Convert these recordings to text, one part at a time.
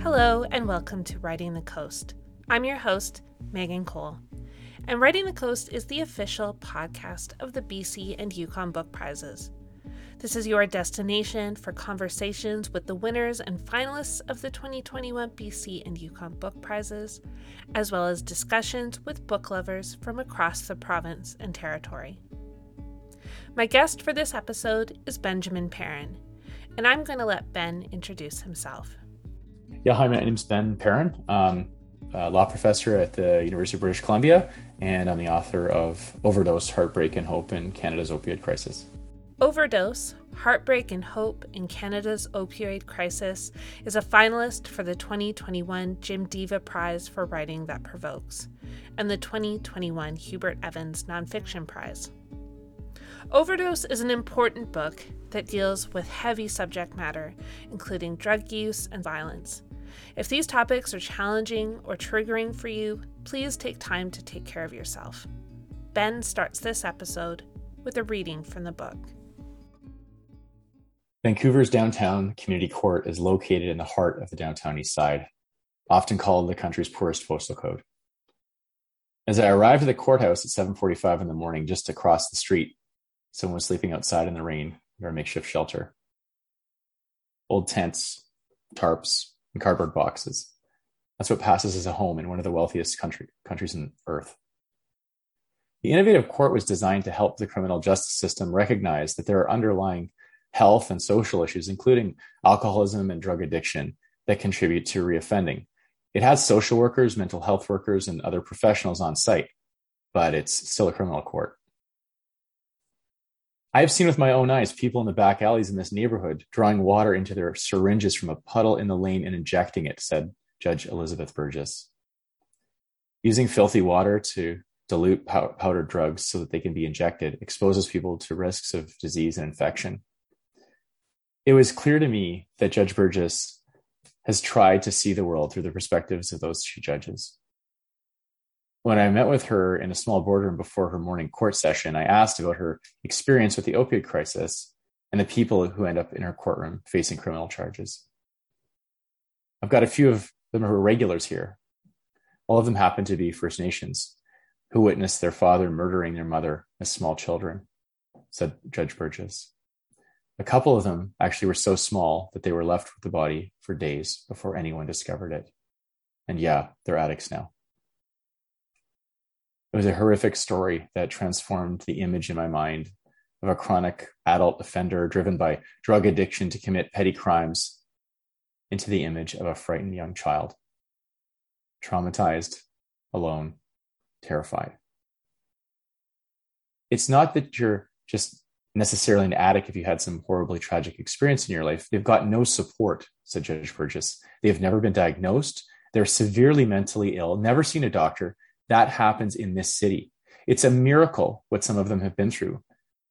Hello, and welcome to Writing the Coast. I'm your host, Megan Cole. And Writing the Coast is the official podcast of the BC and Yukon Book Prizes. This is your destination for conversations with the winners and finalists of the 2021 BC and Yukon Book Prizes, as well as discussions with book lovers from across the province and territory. My guest for this episode is Benjamin Perrin, and I'm going to let Ben introduce himself. Yeah, hi, my name's Ben Perrin. I'm a law professor at the University of British Columbia, and I'm the author of Overdose, Heartbreak, and Hope in Canada's Opioid Crisis. Overdose, Heartbreak and Hope in Canada's Opioid Crisis is a finalist for the 2021 Jim Deva Prize for Writing That Provokes and the 2021 Hubert Evans Nonfiction Prize. Overdose is an important book that deals with heavy subject matter, including drug use and violence. If these topics are challenging or triggering for you, please take time to take care of yourself. Ben starts this episode with a reading from the book. Vancouver's downtown community court is located in the heart of the downtown east side, often called the country's poorest postal code. As I arrived at the courthouse at 7:45 in the morning just across the street, someone sleeping outside in the rain near a makeshift shelter. Old tents, tarps, and cardboard boxes. That's what passes as a home in one of the wealthiest country, countries on earth. The innovative court was designed to help the criminal justice system recognize that there are underlying health and social issues, including alcoholism and drug addiction, that contribute to reoffending. It has social workers, mental health workers, and other professionals on site, but it's still a criminal court. I've seen with my own eyes people in the back alleys in this neighborhood drawing water into their syringes from a puddle in the lane and injecting it, said Judge Elizabeth Burgess. Using filthy water to dilute powdered drugs so that they can be injected exposes people to risks of disease and infection it was clear to me that Judge Burgess has tried to see the world through the perspectives of those two judges. When I met with her in a small boardroom before her morning court session, I asked about her experience with the opioid crisis and the people who end up in her courtroom facing criminal charges. I've got a few of them who are regulars here. All of them happen to be First Nations who witnessed their father murdering their mother as small children, said Judge Burgess. A couple of them actually were so small that they were left with the body for days before anyone discovered it. And yeah, they're addicts now. It was a horrific story that transformed the image in my mind of a chronic adult offender driven by drug addiction to commit petty crimes into the image of a frightened young child, traumatized, alone, terrified. It's not that you're just necessarily an addict if you had some horribly tragic experience in your life. They've got no support, said Judge Burgess. They have never been diagnosed. They're severely mentally ill, never seen a doctor. That happens in this city. It's a miracle what some of them have been through.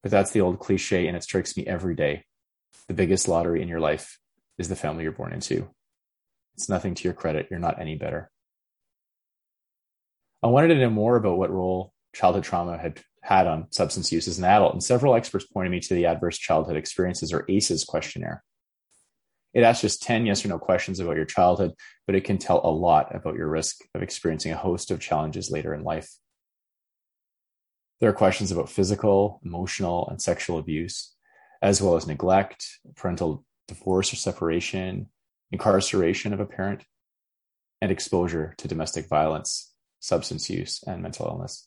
But that's the old cliche, and it strikes me every day. The biggest lottery in your life is the family you're born into. It's nothing to your credit. You're not any better. I wanted to know more about what role childhood trauma had had on substance use as an adult, and several experts pointed me to the Adverse Childhood Experiences or ACEs questionnaire. It asks just 10 yes or no questions about your childhood, but it can tell a lot about your risk of experiencing a host of challenges later in life. There are questions about physical, emotional, and sexual abuse, as well as neglect, parental divorce or separation, incarceration of a parent, and exposure to domestic violence, substance use, and mental illness.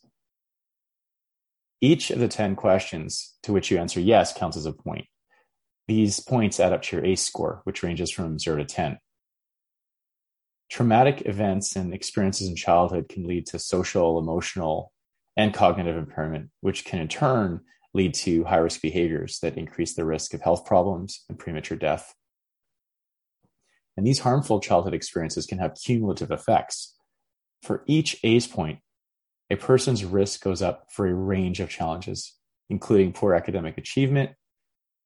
Each of the 10 questions to which you answer yes counts as a point. These points add up to your ACE score, which ranges from 0 to 10. Traumatic events and experiences in childhood can lead to social, emotional, and cognitive impairment, which can in turn lead to high risk behaviors that increase the risk of health problems and premature death. And these harmful childhood experiences can have cumulative effects. For each ACE point, a person's risk goes up for a range of challenges, including poor academic achievement,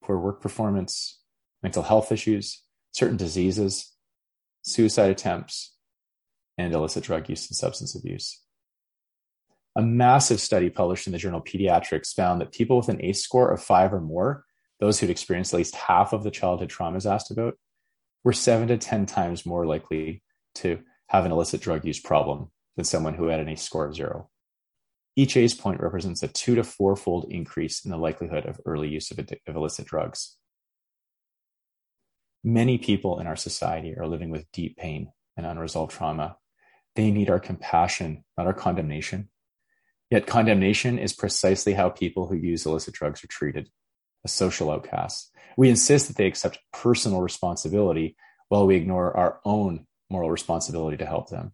poor work performance, mental health issues, certain diseases, suicide attempts, and illicit drug use and substance abuse. A massive study published in the journal Pediatrics found that people with an ACE score of five or more those who'd experienced at least half of the childhood traumas asked about, were seven to 10 times more likely to have an illicit drug use problem than someone who had any score of zero. Each ACE point represents a two to four fold increase in the likelihood of early use of, of illicit drugs. Many people in our society are living with deep pain and unresolved trauma. They need our compassion, not our condemnation. Yet, condemnation is precisely how people who use illicit drugs are treated a social outcast. We insist that they accept personal responsibility while we ignore our own moral responsibility to help them.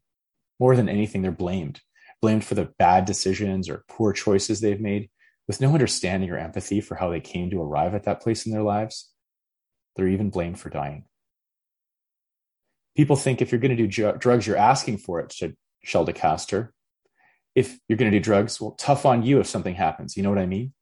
More than anything, they're blamed blamed for the bad decisions or poor choices they've made, with no understanding or empathy for how they came to arrive at that place in their lives. They're even blamed for dying. People think if you're going to do ju- drugs, you're asking for it, said Shelda Castor. If you're going to do drugs, well, tough on you if something happens. You know what I mean?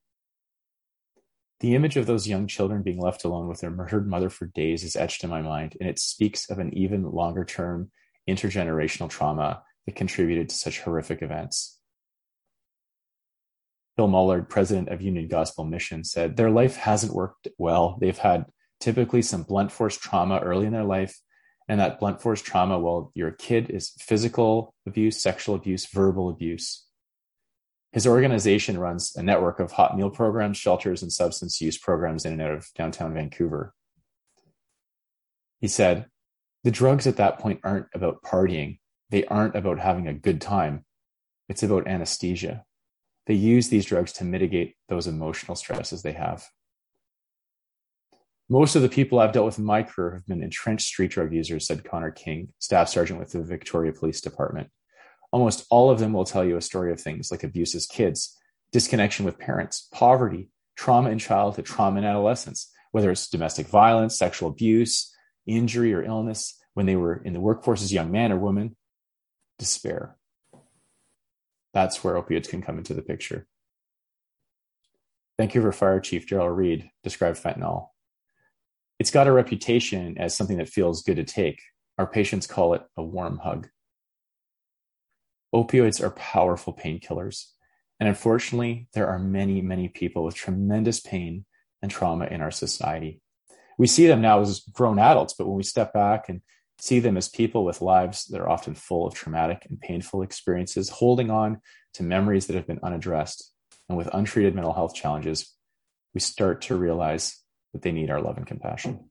The image of those young children being left alone with their murdered mother for days is etched in my mind, and it speaks of an even longer term intergenerational trauma contributed to such horrific events. Bill Mullard, president of Union Gospel Mission, said their life hasn't worked well. They've had typically some blunt force trauma early in their life. And that blunt force trauma, while you're a kid, is physical abuse, sexual abuse, verbal abuse. His organization runs a network of hot meal programs, shelters, and substance use programs in and out of downtown Vancouver. He said, The drugs at that point aren't about partying, they aren't about having a good time. It's about anesthesia. They use these drugs to mitigate those emotional stresses they have. Most of the people I've dealt with in my career have been entrenched street drug users, said Connor King, staff sergeant with the Victoria Police Department. Almost all of them will tell you a story of things like abuse as kids, disconnection with parents, poverty, trauma in childhood, trauma in adolescence, whether it's domestic violence, sexual abuse, injury, or illness, when they were in the workforce as young man or woman, despair. That's where opioids can come into the picture. Vancouver Fire Chief Gerald Reed described fentanyl. It's got a reputation as something that feels good to take. Our patients call it a warm hug. Opioids are powerful painkillers. And unfortunately, there are many, many people with tremendous pain and trauma in our society. We see them now as grown adults, but when we step back and see them as people with lives that are often full of traumatic and painful experiences, holding on to memories that have been unaddressed. And with untreated mental health challenges, we start to realize that they need our love and compassion.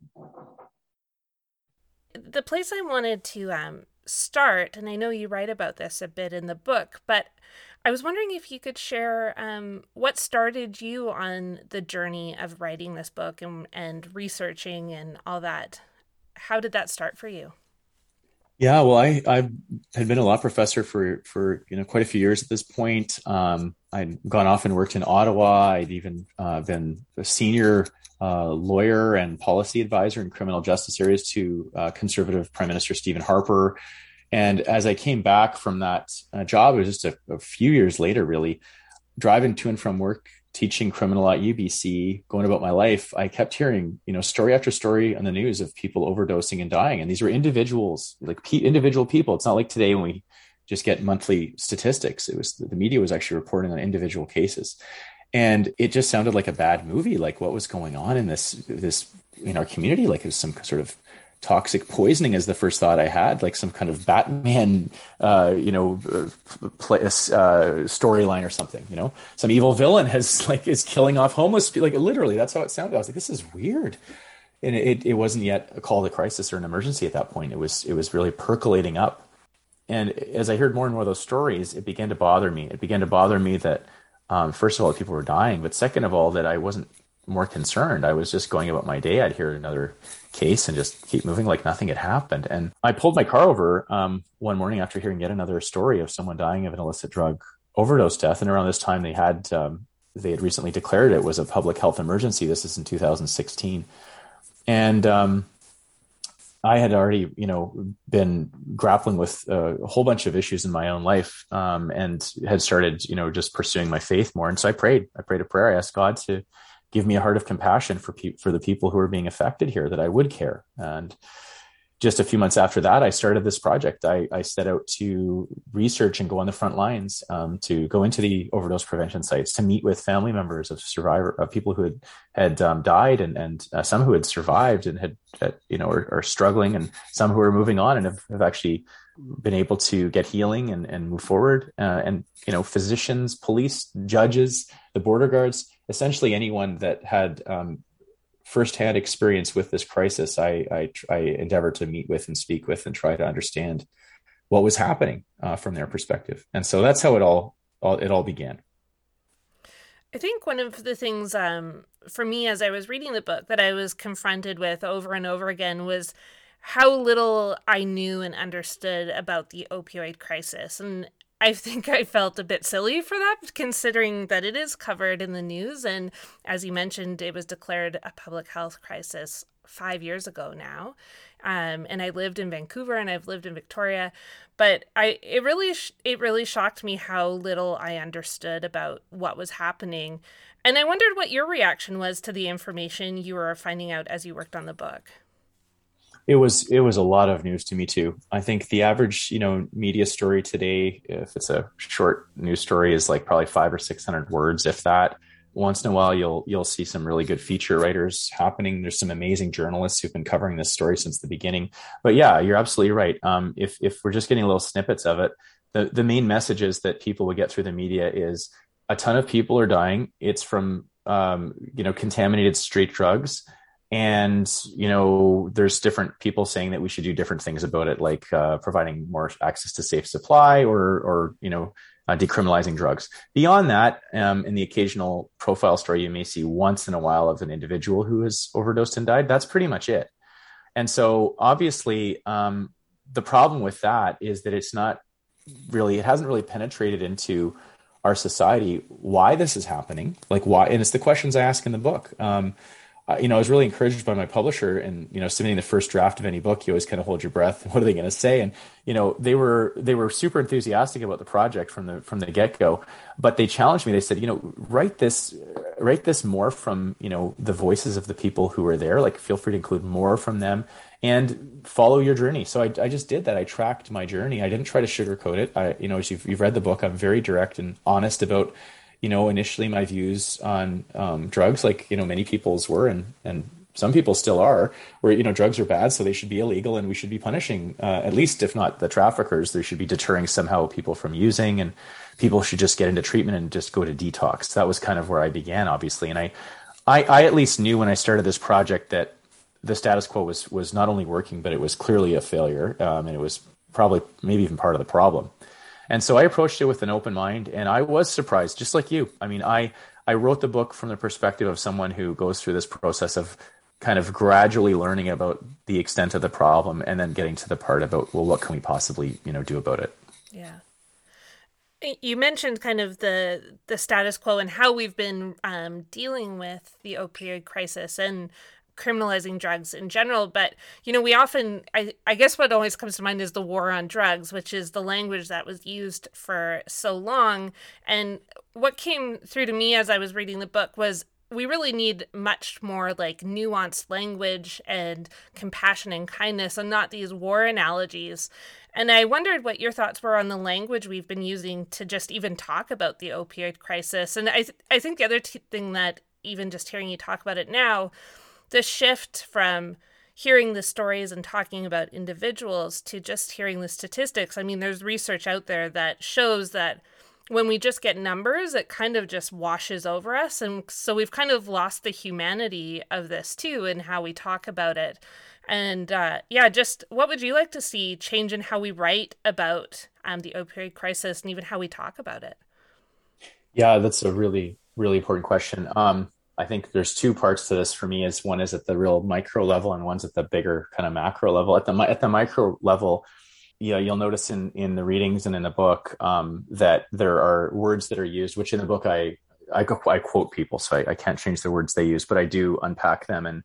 The place I wanted to um, start, and I know you write about this a bit in the book, but I was wondering if you could share um, what started you on the journey of writing this book and, and researching and all that. How did that start for you? Yeah, well, I I had been a law professor for for you know quite a few years at this point. Um, I'd gone off and worked in Ottawa. I'd even uh, been a senior uh, lawyer and policy advisor in criminal justice areas to uh, conservative Prime Minister Stephen Harper. And as I came back from that uh, job, it was just a, a few years later, really driving to and from work teaching criminal at UBC, going about my life, I kept hearing, you know, story after story on the news of people overdosing and dying. And these were individuals, like pe- individual people. It's not like today when we just get monthly statistics. It was the media was actually reporting on individual cases. And it just sounded like a bad movie, like what was going on in this this in our community, like it was some sort of toxic poisoning is the first thought I had, like some kind of Batman, uh, you know, play, uh, storyline or something. You know, some evil villain has like is killing off homeless. People like literally, that's how it sounded. I was like, this is weird. And it, it wasn't yet a call to crisis or an emergency at that point. It was it was really percolating up. And as I heard more and more of those stories, it began to bother me. It began to bother me that um, first of all, people were dying, but second of all, that I wasn't more concerned. I was just going about my day. I'd hear another case and just keep moving like nothing had happened. And I pulled my car over um, one morning after hearing yet another story of someone dying of an illicit drug overdose death. And around this time, they had um, they had recently declared it was a public health emergency. This is in 2016, and um, I had already, you know, been grappling with a whole bunch of issues in my own life, um, and had started, you know, just pursuing my faith more. And so I prayed. I prayed a prayer. I asked God to give me a heart of compassion for pe- for the people who are being affected here that I would care and just a few months after that, I started this project. I, I set out to research and go on the front lines, um, to go into the overdose prevention sites, to meet with family members of survivor of people who had had um, died, and and uh, some who had survived and had, you know are, are, struggling, and some who are moving on and have, have actually been able to get healing and, and move forward. Uh, and you know, physicians, police, judges, the border guards, essentially anyone that had um, firsthand experience with this crisis, I, I, I endeavored to meet with and speak with and try to understand what was happening uh, from their perspective. And so that's how it all, all it all began. I think one of the things um, for me as I was reading the book that I was confronted with over and over again was how little I knew and understood about the opioid crisis. And I think I felt a bit silly for that, considering that it is covered in the news. And as you mentioned, it was declared a public health crisis five years ago now. Um, and I lived in Vancouver and I've lived in Victoria, but I it really sh- it really shocked me how little I understood about what was happening, and I wondered what your reaction was to the information you were finding out as you worked on the book it was it was a lot of news to me too. I think the average you know media story today, if it's a short news story, is like probably five or six hundred words, if that. Once in a while, you'll you'll see some really good feature writers happening. There's some amazing journalists who've been covering this story since the beginning. But yeah, you're absolutely right. Um, if if we're just getting little snippets of it, the the main messages that people would get through the media is a ton of people are dying. It's from um, you know contaminated street drugs and you know there's different people saying that we should do different things about it like uh, providing more access to safe supply or or you know uh, decriminalizing drugs. Beyond that um, in the occasional profile story you may see once in a while of an individual who has overdosed and died. That's pretty much it. And so obviously um, the problem with that is that it's not really it hasn't really penetrated into our society why this is happening. Like why and it's the questions i ask in the book. Um, uh, you know, I was really encouraged by my publisher and, you know, submitting the first draft of any book, you always kind of hold your breath. What are they going to say? And, you know, they were, they were super enthusiastic about the project from the, from the get go, but they challenged me. They said, you know, write this, write this more from, you know, the voices of the people who were there. Like, feel free to include more from them and follow your journey. So I, I just did that. I tracked my journey. I didn't try to sugarcoat it. I, you know, as you've, you've read the book, I'm very direct and honest about, you know, initially my views on um, drugs, like you know many people's were, and and some people still are, where you know drugs are bad, so they should be illegal, and we should be punishing uh, at least, if not the traffickers, they should be deterring somehow people from using, and people should just get into treatment and just go to detox. That was kind of where I began, obviously, and I, I, I at least knew when I started this project that the status quo was was not only working, but it was clearly a failure, um, and it was probably maybe even part of the problem. And so I approached it with an open mind and I was surprised, just like you. I mean, I, I wrote the book from the perspective of someone who goes through this process of kind of gradually learning about the extent of the problem and then getting to the part about, well, what can we possibly, you know, do about it? Yeah. You mentioned kind of the the status quo and how we've been um, dealing with the opioid crisis, and criminalizing drugs in general but you know we often I, I guess what always comes to mind is the war on drugs which is the language that was used for so long. And what came through to me as i was reading the book was we really need much more like nuanced language and compassion and kindness and not these war analogies. And i wondered what your thoughts were on the language we've been using to just even talk about the opioid crisis. And i th- i think the other t- thing that even just hearing you talk about it now the shift from hearing the stories and talking about individuals to just hearing the statistics. I mean, there's research out there that shows that when we just get numbers, it kind of just washes over us. And so we've kind of lost the humanity of this too and how we talk about it. And uh, yeah, just what would you like to see change in how we write about um, the opioid crisis and even how we talk about it? Yeah, that's a really, really important question. Um, I think there's two parts to this for me. Is one is at the real micro level, and one's at the bigger kind of macro level. At the at the micro level, you know, you'll notice in in the readings and in the book um, that there are words that are used, which in the book I I, I quote people, so I, I can't change the words they use, but I do unpack them. And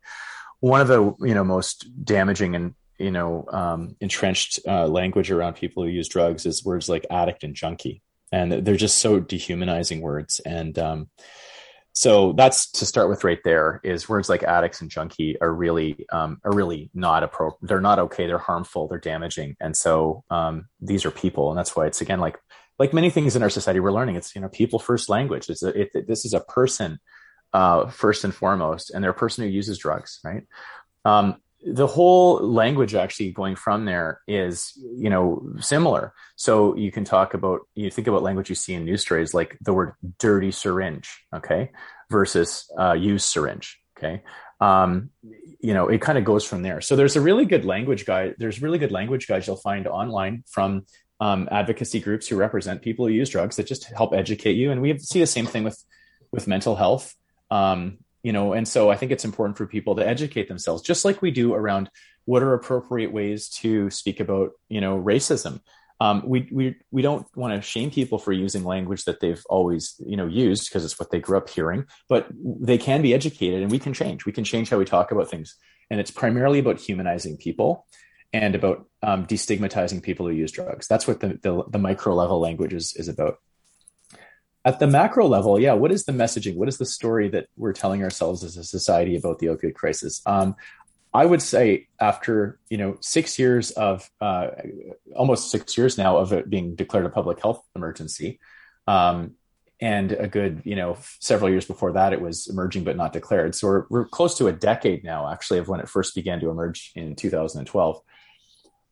one of the you know most damaging and you know um, entrenched uh, language around people who use drugs is words like addict and junkie, and they're just so dehumanizing words and um, so that's to start with right there is words like addicts and junkie are really um, are really not appropriate they're not okay they're harmful they're damaging. And so um, these are people. And that's why it's again like like many things in our society we're learning it's you know people first language. It's a, it, this is a person uh, first and foremost. And they're a person who uses drugs right? Um, the whole language actually going from there is you know similar. So you can talk about you think about language you see in news stories like the word dirty syringe okay versus uh, used syringe okay? Um, you know it kind of goes from there. So there's a really good language guide there's really good language guides you'll find online from um, advocacy groups who represent people who use drugs that just help educate you. And we see the same thing with with mental health. Um, you know and so i think it's important for people to educate themselves just like we do around what are appropriate ways to speak about you know racism. Um, we, we we don't want to shame people for using language that they've always you know used because it's what they grew up hearing but they can be educated and we can change. We can change how we talk about things. And it's primarily about humanizing people and about um, destigmatizing people who use drugs. That's what the, the, the micro level language is, is about at the macro level, yeah, what is the messaging? What is the story that we're telling ourselves as a society about the opioid crisis? Um, I would say after you know six years of uh, almost six years now of it being declared a public health emergency, um, and a good you know several years before that it was emerging but not declared. So we're, we're close to a decade now actually of when it first began to emerge in 2012.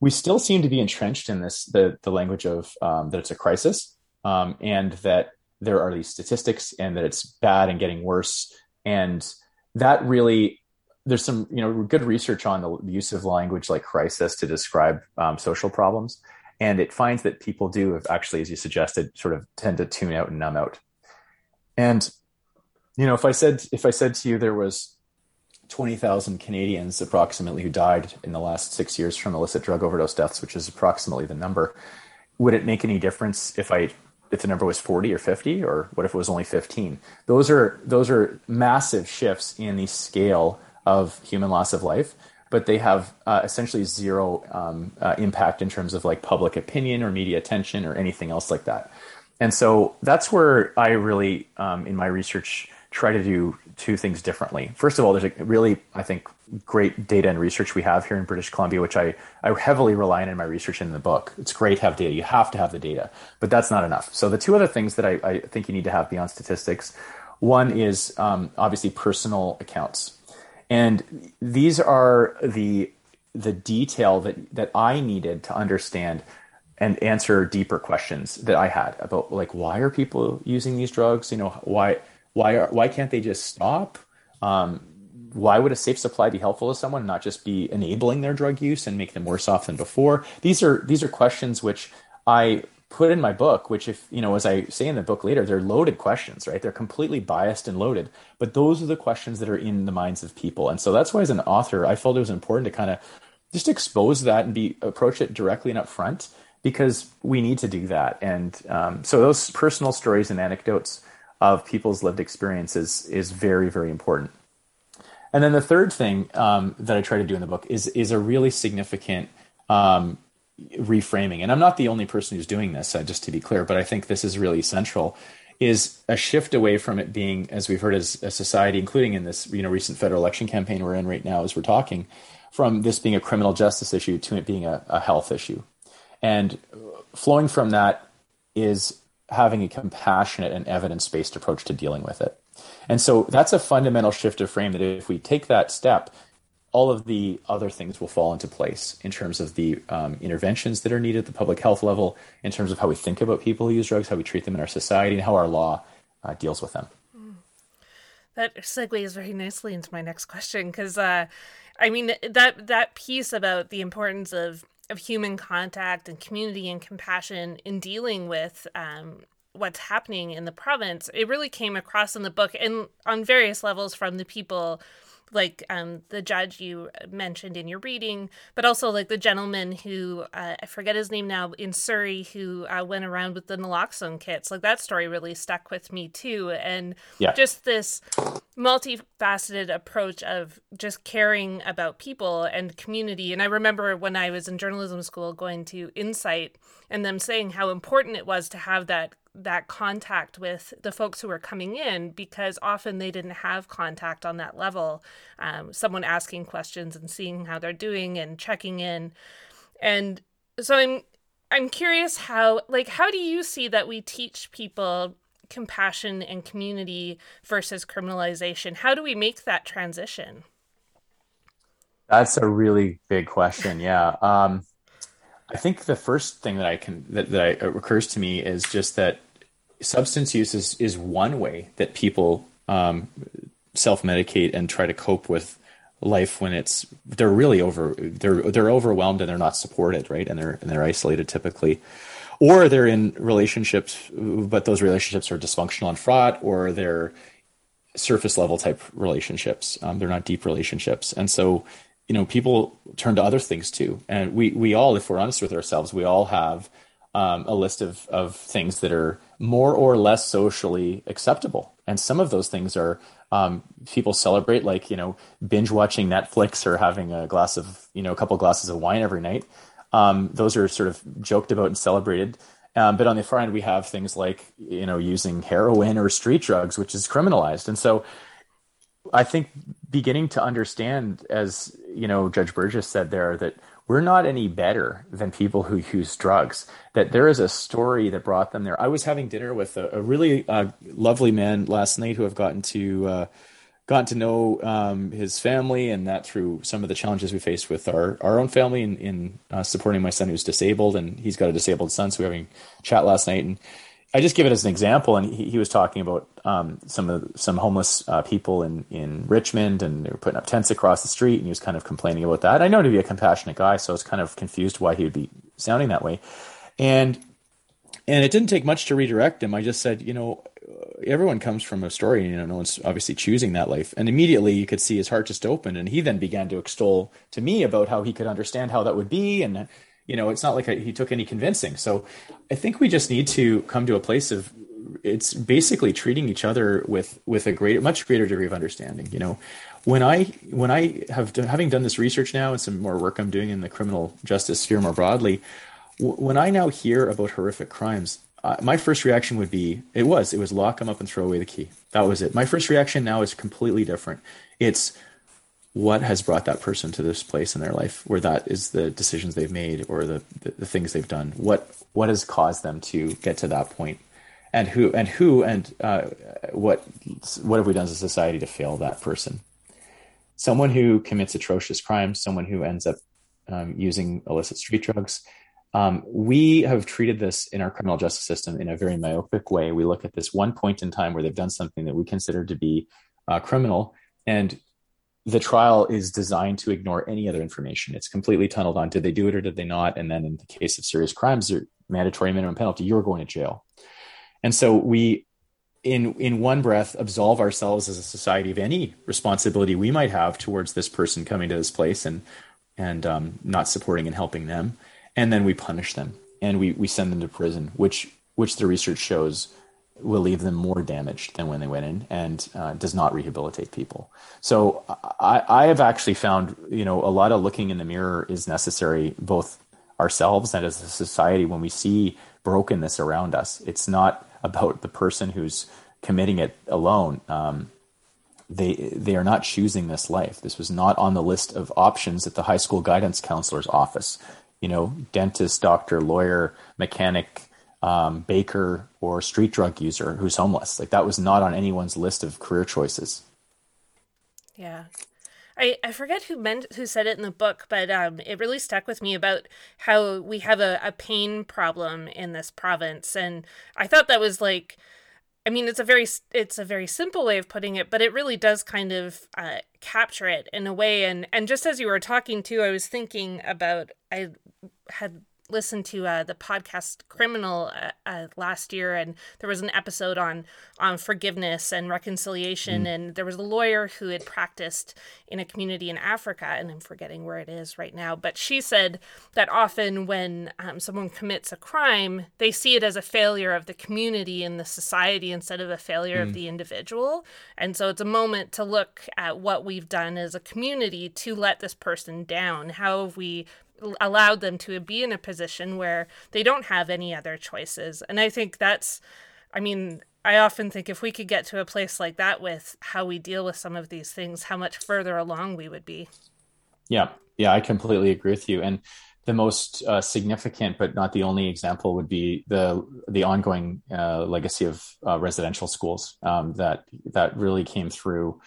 We still seem to be entrenched in this the the language of um, that it's a crisis um, and that there are these statistics and that it's bad and getting worse. And that really, there's some, you know, good research on the use of language like crisis to describe um, social problems. And it finds that people do actually, as you suggested, sort of tend to tune out and numb out. And, you know, if I said, if I said to you there was 20,000 Canadians approximately who died in the last six years from illicit drug overdose deaths, which is approximately the number, would it make any difference if I if the number was 40 or 50 or what if it was only 15 those are those are massive shifts in the scale of human loss of life but they have uh, essentially zero um, uh, impact in terms of like public opinion or media attention or anything else like that. And so that's where i really um, in my research try to do two things differently. First of all, there's a really, I think, great data and research we have here in British Columbia, which I, I heavily rely on in my research in the book. It's great to have data. You have to have the data, but that's not enough. So the two other things that I, I think you need to have beyond statistics, one is um, obviously personal accounts. And these are the the detail that that I needed to understand and answer deeper questions that I had about like why are people using these drugs? You know, why why are, why can't they just stop? Um, why would a safe supply be helpful to someone, not just be enabling their drug use and make them worse off than before? These are these are questions which I put in my book, which if you know, as I say in the book later, they're loaded questions, right? They're completely biased and loaded, but those are the questions that are in the minds of people, and so that's why, as an author, I felt it was important to kind of just expose that and be approach it directly and up front because we need to do that. And um, so those personal stories and anecdotes of people's lived experiences is very, very important. And then the third thing um, that I try to do in the book is is a really significant um, reframing. And I'm not the only person who's doing this, uh, just to be clear, but I think this is really central. Is a shift away from it being, as we've heard as a society, including in this you know recent federal election campaign we're in right now as we're talking, from this being a criminal justice issue to it being a, a health issue, and flowing from that is having a compassionate and evidence based approach to dealing with it. And so that's a fundamental shift of frame that if we take that step, all of the other things will fall into place in terms of the um, interventions that are needed at the public health level, in terms of how we think about people who use drugs, how we treat them in our society, and how our law uh, deals with them. That segues very nicely into my next question because, uh, I mean, that that piece about the importance of of human contact and community and compassion in dealing with um, what's happening in the province, it really came across in the book and on various levels from the people like um, the judge you mentioned in your reading, but also like the gentleman who uh, I forget his name now in Surrey who uh, went around with the naloxone kits. Like that story really stuck with me too, and yeah. just this multifaceted approach of just caring about people and community. And I remember when I was in journalism school going to Insite and them saying how important it was to have that that contact with the folks who were coming in because often they didn't have contact on that level. Um, someone asking questions and seeing how they're doing and checking in, and so I'm I'm curious how like how do you see that we teach people compassion and community versus criminalization? How do we make that transition? That's a really big question. Yeah. Um, I think the first thing that I can that, that I, occurs to me is just that substance use is, is one way that people um, self medicate and try to cope with life when it's they're really over they're they're overwhelmed and they're not supported right? And they're and they're isolated typically. Or they're in relationships but those relationships are dysfunctional and fraught or they're surface level type relationships. Um, they're not deep relationships. And so you know people turn to other things too. And we we all if we're honest with ourselves we all have um, a list of of things that are more or less socially acceptable. And some of those things are um, people celebrate like you know binge watching netflix or having a glass of you know a couple glasses of wine every night. Um, those are sort of joked about and celebrated. Um, but on the far end we have things like you know using heroin or street drugs which is criminalized. And so i think beginning to understand as you know judge burgess said there that we're not any better than people who use drugs. That there is a story that brought them there. I was having dinner with a, a really uh, lovely man last night who I've gotten to uh, gotten to know um, his family, and that through some of the challenges we faced with our our own family in, in uh, supporting my son who's disabled, and he's got a disabled son. So we were having chat last night, and I just give it as an example, and he, he was talking about um, some of some homeless uh, people in in Richmond, and they were putting up tents across the street, and he was kind of complaining about that. I know to be a compassionate guy, so I was kind of confused why he would be sounding that way, and and it didn't take much to redirect him. I just said, you know, everyone comes from a story, you know, no one's obviously choosing that life, and immediately you could see his heart just open, and he then began to extol to me about how he could understand how that would be, and you know, it's not like he took any convincing. So I think we just need to come to a place of it's basically treating each other with with a greater, much greater degree of understanding. You know, when I when I have done, having done this research now and some more work I'm doing in the criminal justice sphere more broadly, w- when I now hear about horrific crimes, uh, my first reaction would be it was it was lock them up and throw away the key. That was it. My first reaction now is completely different. It's what has brought that person to this place in their life where that is the decisions they've made or the, the, the, things they've done? What what has caused them to get to that point? And who and who and uh, what what have we done as a society to fail that person? Someone who commits atrocious crimes someone who ends up um, using illicit street drugs. Um, we have treated this in our criminal justice system in a very myopic way. We look at this one point in time where they've done something that we consider to be uh, criminal. And the trial is designed to ignore any other information. It's completely tunneled on did they do it or did they not? And then in the case of serious crimes or mandatory minimum penalty, you're going to jail. And so we in in one breath absolve ourselves as a society of any responsibility we might have towards this person coming to this place and and um, not supporting and helping them, and then we punish them and we we send them to prison, which which the research shows will leave them more damaged than when they went in and uh, does not rehabilitate people. So I, I have actually found, you know, a lot of looking in the mirror is necessary both ourselves and as a society when we see brokenness around us. It's not about the person who's committing it alone. Um, they they are not choosing this life. This was not on the list of options at the high school guidance counselor's office. You know, dentist, doctor, lawyer, mechanic, um, baker or street drug user who's homeless. Like that was not on anyone's list of career choices. Yeah. I, I forget who meant who said it in the book, but um, it really stuck with me about how we have a, a pain problem in this province, and I thought that was like, I mean, it's a very it's a very simple way of putting it, but it really does kind of uh, capture it in a way. And and just as you were talking too, I was thinking about I had listened to uh, the podcast Criminal uh, uh, last year, and there was an episode on on forgiveness and reconciliation, mm. and there was a lawyer who had practiced in a community in Africa, and I'm forgetting where it is right now, but she said that often when um, someone commits a crime, they see it as a failure of the community and the society instead of a failure mm. of the individual, and so it's a moment to look at what we've done as a community to let this person down. How have we allowed them to be in a position where they don't have any other choices. And I think that's, I mean, I often think if we could get to a place like that with how we deal with some of these things, how much further along we would be. Yeah, yeah, I completely agree with you. And the most uh, significant, but not the only example, would be the the ongoing uh, legacy of uh, residential schools um, that that really came through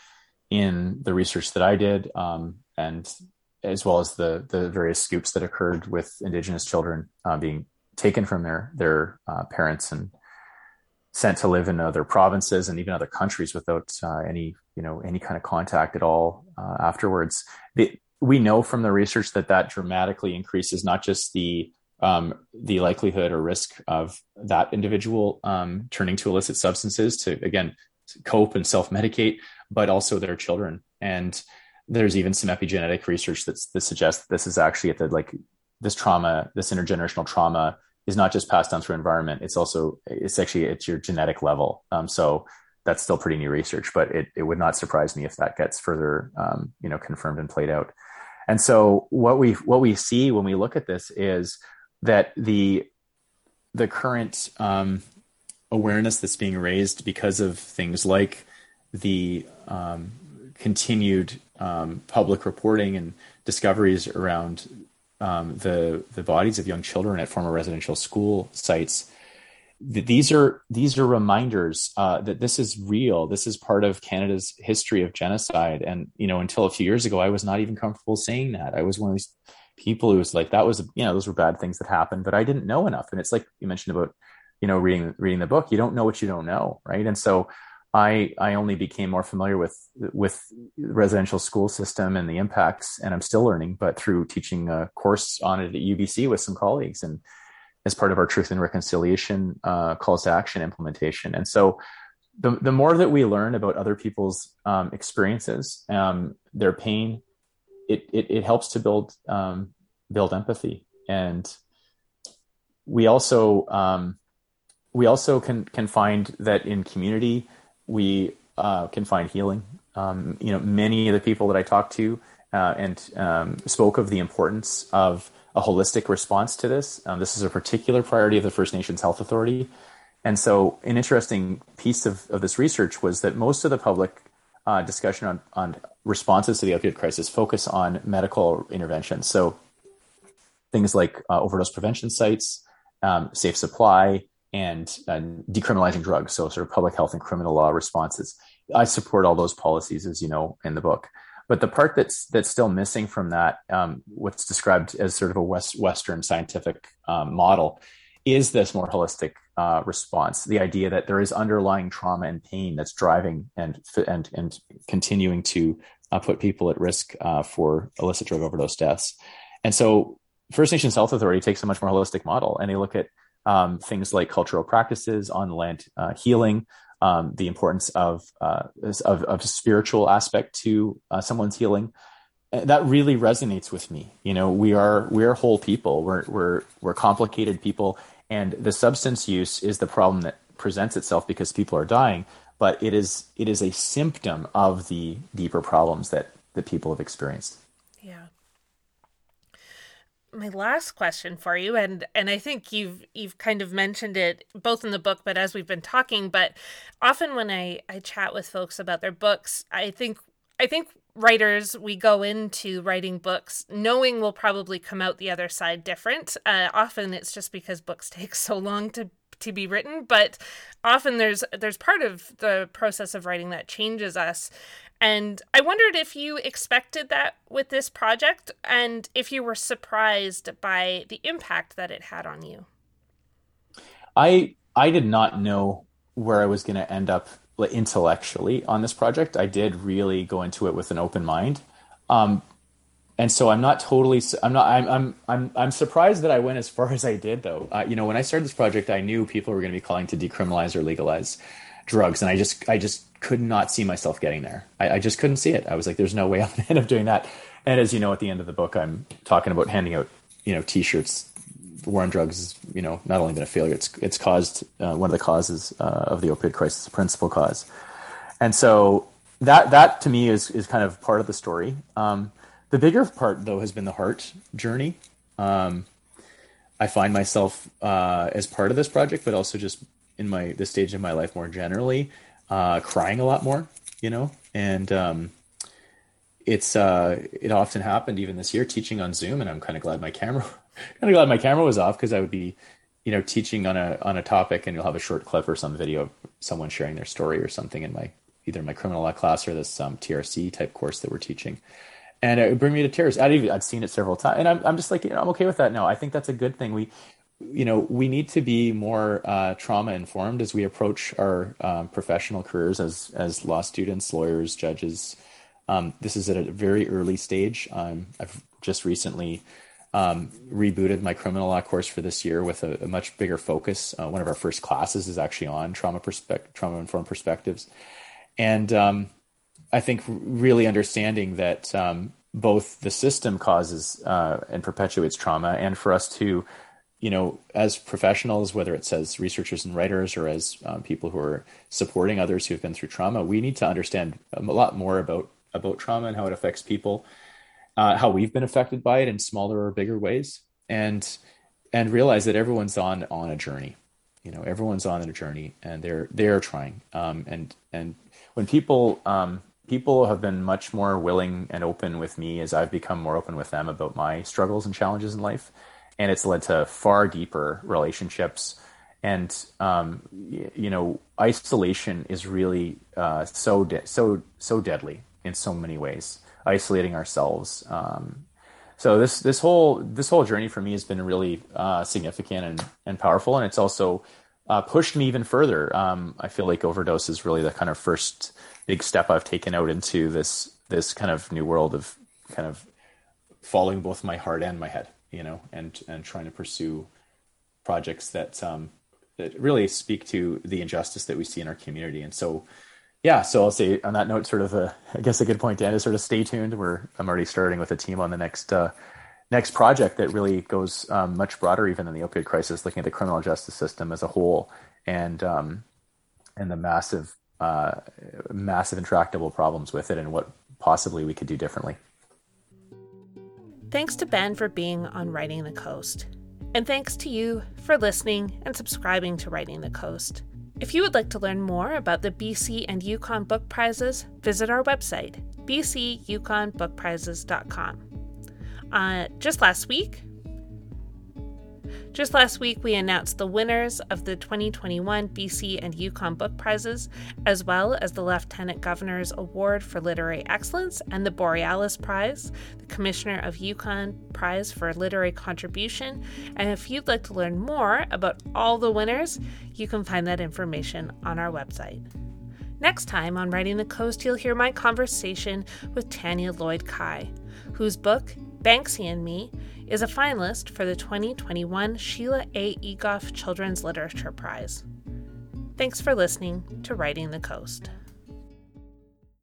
in the research that I did, um, and as well as the the various scoops that occurred with Indigenous children uh, being taken from their their uh, parents and sent to live in other provinces and even other countries without uh, any you know any kind of contact at all uh, afterwards. The, we know from the research that that dramatically increases not just the um, the likelihood or risk of that individual um, turning to illicit substances to again cope and self medicate, but also their children. And there's even some epigenetic research that's, that suggests this is actually at the like this trauma, this intergenerational trauma is not just passed down through environment. It's also it's actually at your genetic level. Um, so that's still pretty new research, but it, it would not surprise me if that gets further um, you know confirmed and played out. And so what we what we see when we look at this is that the the current um, awareness that's being raised because of things like the um, continued um, public reporting and discoveries around um, the the bodies of young children at former residential school sites. These are these are reminders uh, that this is real. This is part of Canada's history of genocide. And you know, until a few years ago, I was not even comfortable saying that. I was one of these people who was like, that was you know, those were bad things that happened, but I didn't know enough. And it's like you mentioned about you know reading reading the book. You don't know what you don't know, right? And so I I only became more familiar with with residential school system and the impacts, and I'm still learning, but through teaching a course on it at UBC with some colleagues, and as part of our Truth and Reconciliation uh, calls to action implementation. And so, the the more that we learn about other people's um, experiences, um, their pain, it, it, it helps to build um, build empathy, and we also um, we also can can find that in community we uh, can find healing. Um, you know, many of the people that I talked to uh, and um, spoke of the importance of a holistic response to this. Um, this is a particular priority of the First Nations Health Authority. And so, an interesting piece of, of this research was that most of the public uh, discussion on, on responses to the opioid crisis focus on medical interventions. So, things like uh, overdose prevention sites, um, safe supply, and, and decriminalizing drugs. So sort of public health and criminal law responses. I support all those policies, as you know, in the book. But the part that's that's still missing from that, um, what's described as sort of a West, Western scientific um, model, is this more holistic uh, response. The idea that there is underlying trauma and pain that's driving and and and continuing to uh, put people at risk uh, for illicit drug overdose deaths. And so, First Nations Health Authority takes a much more holistic model, and they look at um, things like cultural practices on land uh, healing, um, the importance of, uh, of, of spiritual aspect to uh, someone's healing. That really resonates with me. You know, we are we are whole people. We're we're we're complicated people, and the substance use is the problem that presents itself because people are dying. But it is it is a symptom of the deeper problems that that people have experienced my last question for you and and I think you've you've kind of mentioned it both in the book but as we've been talking but often when I I chat with folks about their books I think I think writers we go into writing books knowing we'll probably come out the other side different. Uh, often it's just because books take so long to to be written but often there's there's part of the process of writing that changes us and I wondered if you expected that with this project and if you were surprised by the impact that it had on you. I I did not know where I was going to end up intellectually on this project. I did really go into it with an open mind. Um, and so I'm not totally I'm not I'm I'm I'm I'm surprised that I went as far as I did though. Uh, you know, when I started this project, I knew people were going to be calling to decriminalize or legalize drugs, and I just I just could not see myself getting there. I, I just couldn't see it. I was like, "There's no way I'm going to end up doing that." And as you know, at the end of the book, I'm talking about handing out you know T-shirts. The war on drugs you know not only been a failure, it's it's caused uh, one of the causes uh, of the opioid crisis, the principal cause. And so that that to me is is kind of part of the story. Um, the bigger part though has been the heart journey Um, I find myself uh, as part of this project, but also just in my this stage of my life more generally, uh, crying a lot more. You know, and um, it's uh, it often happened even this year teaching on Zoom, and I'm kind of glad my camera kind of glad my camera was off because I would be you know teaching on a on a topic, and you'll have a short clip or some video of someone sharing their story or something in my either my criminal law class or this um, TRC type course that we're teaching and it would bring me to tears. I'd even, I'd seen it several times, and I'm I'm just like you know I'm okay with that. No, I think that's a good thing. We, you know, we need to be more uh, trauma informed as we approach our um, professional careers as as law students, lawyers, judges. Um, this is at a very early stage. Um, I've just recently um, rebooted my criminal law course for this year with a, a much bigger focus. Uh, one of our first classes is actually on trauma perspective, trauma informed perspectives, and um, I think really understanding that um, both the system causes uh, and perpetuates trauma, and for us to, you know, as professionals, whether it's as researchers and writers or as um, people who are supporting others who've been through trauma, we need to understand a lot more about about trauma and how it affects people, uh, how we've been affected by it in smaller or bigger ways, and and realize that everyone's on on a journey. You know, everyone's on a journey, and they're they're trying. Um, and and when people um, people have been much more willing and open with me as I've become more open with them about my struggles and challenges in life. And it's led to far deeper relationships. And, um, you know, isolation is really uh, so, de- so, so deadly in so many ways, isolating ourselves. Um, so this, this whole, this whole journey for me has been really uh, significant and, and powerful. And it's also uh, pushed me even further. Um, I feel like overdose is really the kind of first big step I've taken out into this this kind of new world of kind of following both my heart and my head, you know, and and trying to pursue projects that um, that really speak to the injustice that we see in our community. And so, yeah, so I'll say on that note, sort of a, I guess a good point to end is sort of stay tuned. We're I'm already starting with a team on the next uh, next project that really goes um, much broader even than the opioid crisis, looking at the criminal justice system as a whole and um, and the massive uh, massive intractable problems with it and what possibly we could do differently. Thanks to Ben for being on Writing the Coast. And thanks to you for listening and subscribing to Writing the Coast. If you would like to learn more about the BC and Yukon Book Prizes, visit our website, bcyukonbookprizes.com. Uh, just last week, just last week, we announced the winners of the 2021 BC and Yukon Book Prizes, as well as the Lieutenant Governor's Award for Literary Excellence and the Borealis Prize, the Commissioner of Yukon Prize for Literary Contribution. And if you'd like to learn more about all the winners, you can find that information on our website. Next time on Writing the Coast, you'll hear my conversation with Tanya Lloyd Kyi, whose book, Banksy and Me, is a finalist for the 2021 Sheila A. Egoff Children's Literature Prize. Thanks for listening to Writing the Coast.